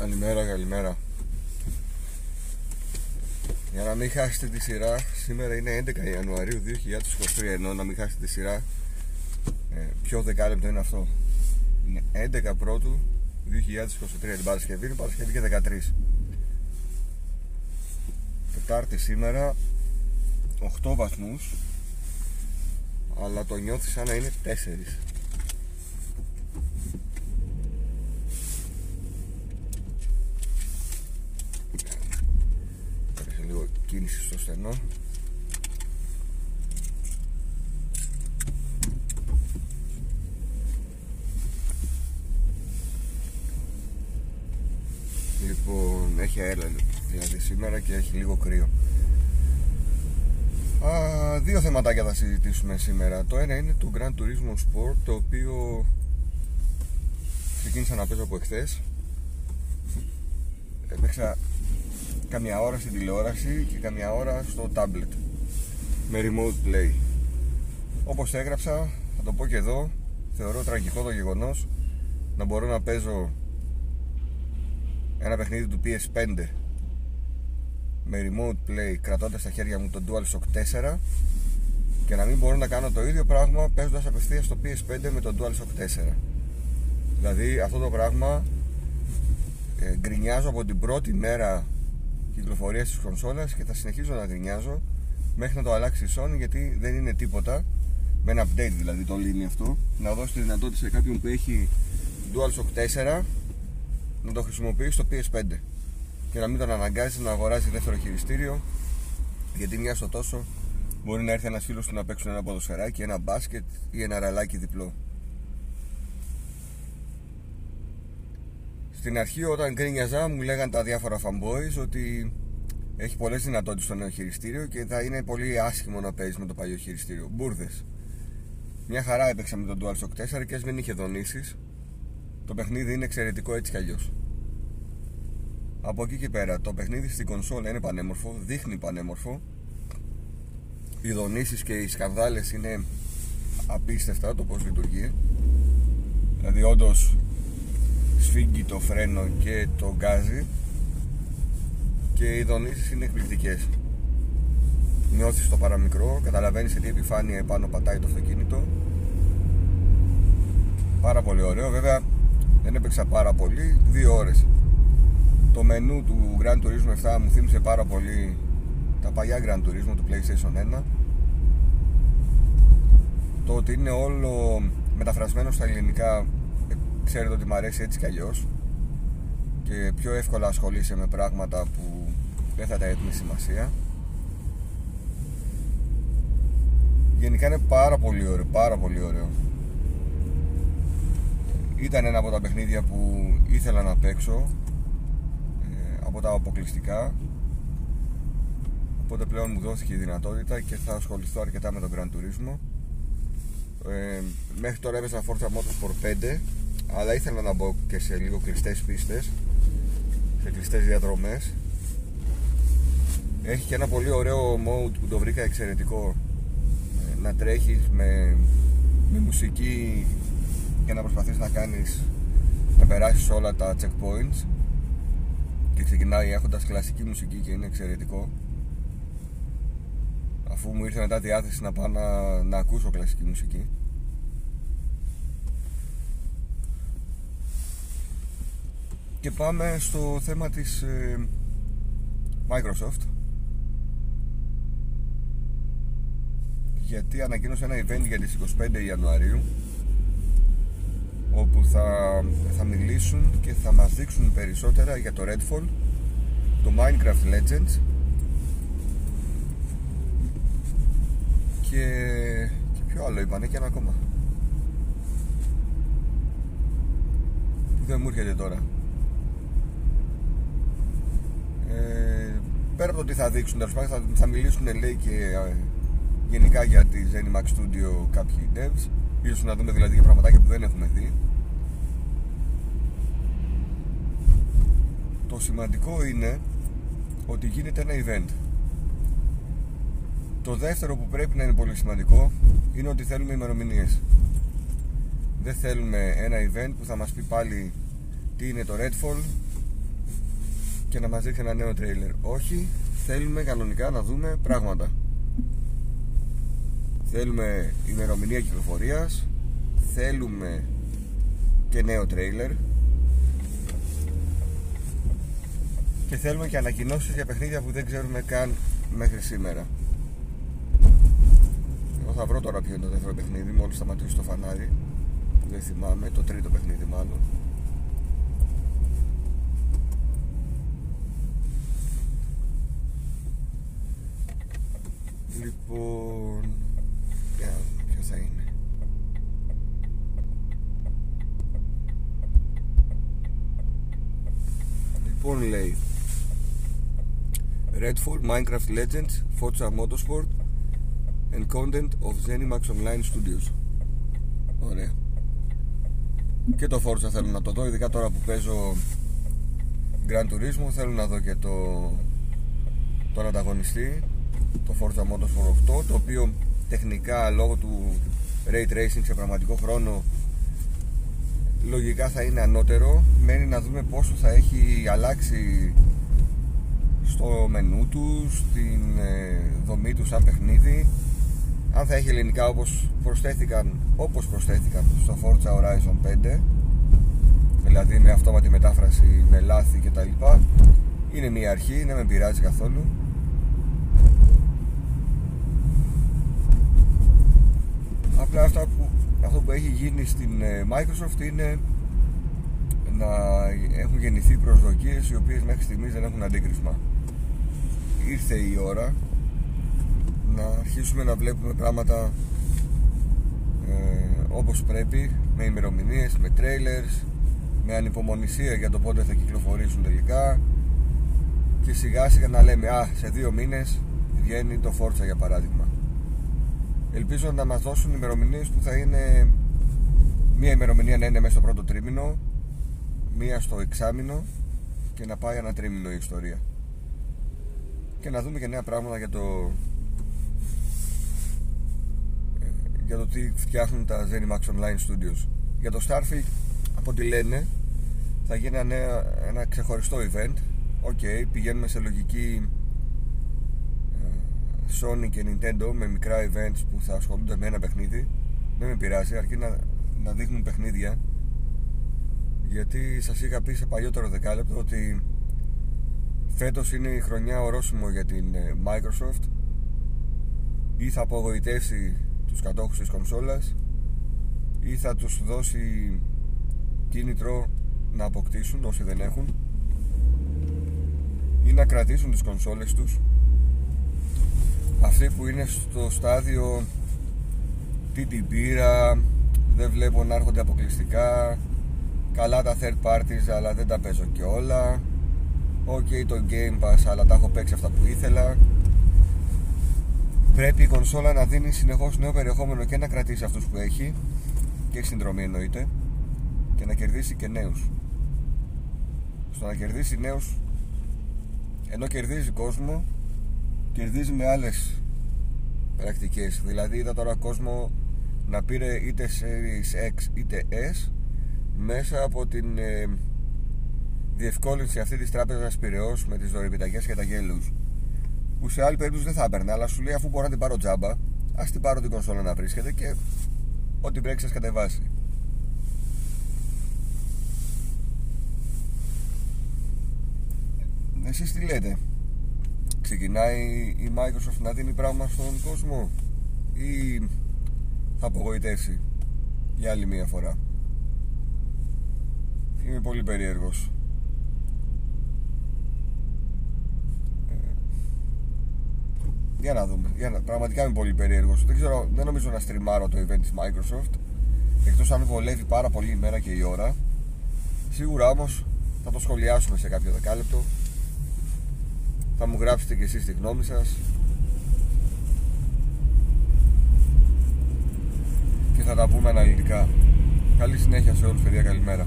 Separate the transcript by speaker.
Speaker 1: Καλημέρα, καλημέρα. Για να μην χάσετε τη σειρά, σήμερα είναι 11 Ιανουαρίου 2023, ενώ να μην χάσετε τη σειρά, ε, ποιο δεκάλεπτο είναι αυτό. Είναι 11 πρώτου 2023, την Παρασκευή, είναι Παρασκευή και 13. Τετάρτη σήμερα, 8 βαθμούς, αλλά το νιώθεις σαν να είναι 4. Κίνηση στο στενό. Λοιπόν, έχει αέρα δηλαδή σήμερα και έχει λίγο κρύο. Α, Δύο θεματάκια θα συζητήσουμε σήμερα. Το ένα είναι το Grand Turismo Sport Το οποίο ξεκίνησα να παίζω από εχθές. Έπαιξα καμιά ώρα στην τηλεόραση και καμιά ώρα στο tablet. Με remote play. Όπως έγραψα θα το πω και εδώ θεωρώ τραγικό το γεγονός να μπορώ να παίζω ένα παιχνίδι του PS5 με remote play κρατώντας στα χέρια μου το DualShock 4 και να μην μπορώ να κάνω το ίδιο πράγμα παίζοντας απευθείας στο PS5 με το DualShock 4 δηλαδή αυτό το πράγμα ε, γκρινιάζω από την πρώτη μέρα κυκλοφορία της κονσόλας και θα συνεχίζω να γκρινιάζω μέχρι να το αλλάξει η Sony γιατί δεν είναι τίποτα. Με ένα update δηλαδή το λύνει αυτό. Να δώσει τη δυνατότητα σε κάποιον που έχει DualShock 4 να το χρησιμοποιήσει στο PS5 και να μην τον αναγκάζει να αγοράζει δεύτερο χειριστήριο γιατί μια στο τόσο μπορεί να έρθει ένας φίλος του να παίξουν ένα ποδοσφαιράκι, ένα μπάσκετ ή ένα ραλάκι διπλό. Στην αρχή όταν γκρίνιαζα μου λέγαν τα διάφορα fanboys ότι έχει πολλές δυνατότητες στο νέο χειριστήριο και θα είναι πολύ άσχημο να παίζεις με το παλιό χειριστήριο. Μπούρδε. Μια χαρά έπαιξα με τον DualShock 4 και ας δεν είχε δονήσεις. Το παιχνίδι είναι εξαιρετικό έτσι κι αλλιώς. Από εκεί και πέρα, το παιχνίδι στην κονσόλα είναι πανέμορφο, δείχνει πανέμορφο. Οι δονήσεις και οι σκανδάλες είναι απίστευτα το πώς λειτουργεί. Δηλαδή, όντως σφίγγει το φρένο και το γκάζι και οι δονήσεις είναι εκπληκτικές. Νιώθεις το παραμικρό καταλαβαίνεις σε τι επιφάνεια επάνω πατάει το αυτοκίνητο. Πάρα πολύ ωραίο. Βέβαια δεν έπαιξα πάρα πολύ δύο ώρες. Το μενού του Grand Turismo 7 μου θύμισε πάρα πολύ τα παλιά Grand Turismo του PlayStation 1 το ότι είναι όλο μεταφρασμένο στα ελληνικά ξέρετε ότι μου αρέσει έτσι κι αλλιώς. Και πιο εύκολα ασχολείσαι με πράγματα που δεν θα τα έδινε σημασία. Γενικά είναι πάρα πολύ ωραίο πάρα πολύ ωραίο. Ήταν ένα από τα παιχνίδια που ήθελα να παίξω ε, από τα αποκλειστικά. Οπότε πλέον μου δόθηκε η δυνατότητα και θα ασχοληθώ αρκετά με τον Grand Turismo. Ε, μέχρι τώρα έπαιζα Forza Motorsport 5 αλλά ήθελα να μπω και σε λίγο κλειστές πίστες σε κλειστές διαδρομές. Έχει και ένα πολύ ωραίο mode που το βρήκα εξαιρετικό. Ε, να τρέχεις με, με μουσική και να προσπαθείς να κάνεις να περάσεις όλα τα checkpoints. Και ξεκινάει έχοντας κλασική μουσική και είναι εξαιρετικό. Αφού μου ήρθε μετά διάθεση να πάω να, να ακούσω κλασική μουσική και πάμε στο θέμα της ε, Microsoft. Γιατί ανακοίνωσε ένα event για τις 25 Ιανουαρίου όπου θα, θα μιλήσουν και θα μας δείξουν περισσότερα για το Redfall το Minecraft Legends. Και, και ποιο άλλο είπανε και ένα ακόμα. Δεν μου έρχεται τώρα ε, πέρα από το τι θα δείξουν θα, θα μιλήσουν λέει και ε, γενικά για τη Zenimax Studio κάποιοι devs. Ίσως να δούμε δηλαδή και πραγματάκια που δεν έχουμε δει. Το σημαντικό είναι ότι γίνεται ένα event. Το δεύτερο που πρέπει να είναι πολύ σημαντικό είναι ότι θέλουμε ημερομηνίες. Δεν θέλουμε ένα event που θα μας πει πάλι τι είναι το Redfall και να μας δείξει ένα νέο τρέιλερ. Όχι θέλουμε κανονικά να δούμε πράγματα. Θέλουμε ημερομηνία κυκλοφορίας θέλουμε και νέο τρέιλερ. Και θέλουμε και ανακοινώσεις για παιχνίδια που δεν ξέρουμε καν μέχρι σήμερα. Εγώ θα βρω τώρα ποιο είναι το δεύτερο παιχνίδι μόλις σταματήσει το φανάρι. Δεν θυμάμαι, το τρίτο παιχνίδι μάλλον Λοιπόν, για ποιος θα είναι. Λοιπόν λέει Redfall, Minecraft Legends, Forza Motorsport and content of Zenimax Online Studios. Ωραία. Και το Forza θέλω να το δω, ειδικά τώρα που παίζω Grand Turismo, θέλω να δω και το τον ανταγωνιστή το Forza Motorsport 8 το οποίο τεχνικά λόγω του Ray Tracing σε πραγματικό χρόνο λογικά θα είναι ανώτερο. Μένει να δούμε πόσο θα έχει αλλάξει στο μενού του στην ε, δομή του σαν παιχνίδι. Αν θα έχει ελληνικά όπως προσθέθηκαν όπως προσθέθηκαν στο Forza Horizon 5 δηλαδή με αυτόματη μετάφραση με λάθη κτλ είναι μια αρχή, δεν με πειράζει καθόλου Απλά αυτά που, αυτό που έχει γίνει στην ε, Microsoft είναι να έχουν γεννηθεί προσδοκίες οι οποίες μέχρι στιγμής δεν έχουν αντίκρισμα. Ήρθε η ώρα να αρχίσουμε να βλέπουμε πράγματα ε, όπως πρέπει με ημερομηνίες, με trailers με ανυπομονησία για το πότε θα κυκλοφορήσουν τελικά και σιγά σιγά να λέμε α, σε δύο μήνες βγαίνει το Forza για παράδειγμα Ελπίζω να μας δώσουν ημερομηνίες που θα είναι μία ημερομηνία να είναι μέσα στο πρώτο τρίμηνο μία στο εξάμηνο και να πάει ένα τρίμηνο η ιστορία. Και να δούμε και νέα πράγματα για το ε, για το τι φτιάχνουν τα Zenimax Online Studios. Για το Starfield από ό,τι λένε θα γίνει ένα, ένα ξεχωριστό event. OK, okay, πηγαίνουμε σε λογική Sony και Nintendo με μικρά events που θα ασχολούνται με ένα παιχνίδι δεν με πειράζει αρκεί να, να δείχνουν παιχνίδια. Γιατί σας είχα πει σε παλιότερο δεκάλεπτο ότι φέτος είναι η χρονιά ορόσημο για την ε, Microsoft. Ή θα απογοητεύσει τους κατόχους της κονσόλας ή θα τους δώσει κίνητρο να αποκτήσουν όσοι δεν έχουν ή να κρατήσουν τις κονσόλες τους αυτοί που είναι στο στάδιο τι την πήρα δεν βλέπω να έρχονται αποκλειστικά. Καλά τα third parties αλλά δεν τα παίζω και όλα. Ok το Game Pass αλλά τα έχω παίξει αυτά που ήθελα. Πρέπει η κονσόλα να δίνει συνεχώς νέο περιεχόμενο και να κρατήσει αυτούς που έχει. Και συνδρομή εννοείται. Και να κερδίσει και νέους. Στο να κερδίσει νέους ενώ κερδίζει κόσμο κερδίζει με άλλες πρακτικές. Δηλαδή είδα τώρα κόσμο να πήρε είτε Series X είτε S μέσα από την ε, διευκόλυνση αυτή της τράπεζας Πυραιός με τις δωρεπιταγές και τα γέλους που σε άλλη περίπτωση δεν θα έπαιρνε αλλά σου λέει αφού μπορώ να την πάρω τζάμπα ας την πάρω την κονσόλα να βρίσκεται και ό,τι πρέπει σας κατεβάσει. Εσείς τι λέτε; Ξεκινάει η Microsoft να δίνει πράγμα στον κόσμο ή θα απογοητεύσει για άλλη μία φορά; Είμαι πολύ περίεργος. Ε, για να δούμε. Για να, πραγματικά είμαι πολύ περίεργος. Δεν, ξέρω, δεν νομίζω να στριμάρω το event της Microsoft εκτός αν βολεύει πάρα πολύ η μέρα και η ώρα. Σίγουρα όμως θα το σχολιάσουμε σε κάποιο δεκάλεπτο θα μου γράψετε και εσείς τη γνώμη σας. Και θα τα πούμε αναλυτικά. Καλή συνέχεια σε όλους παιδιά. Καλημέρα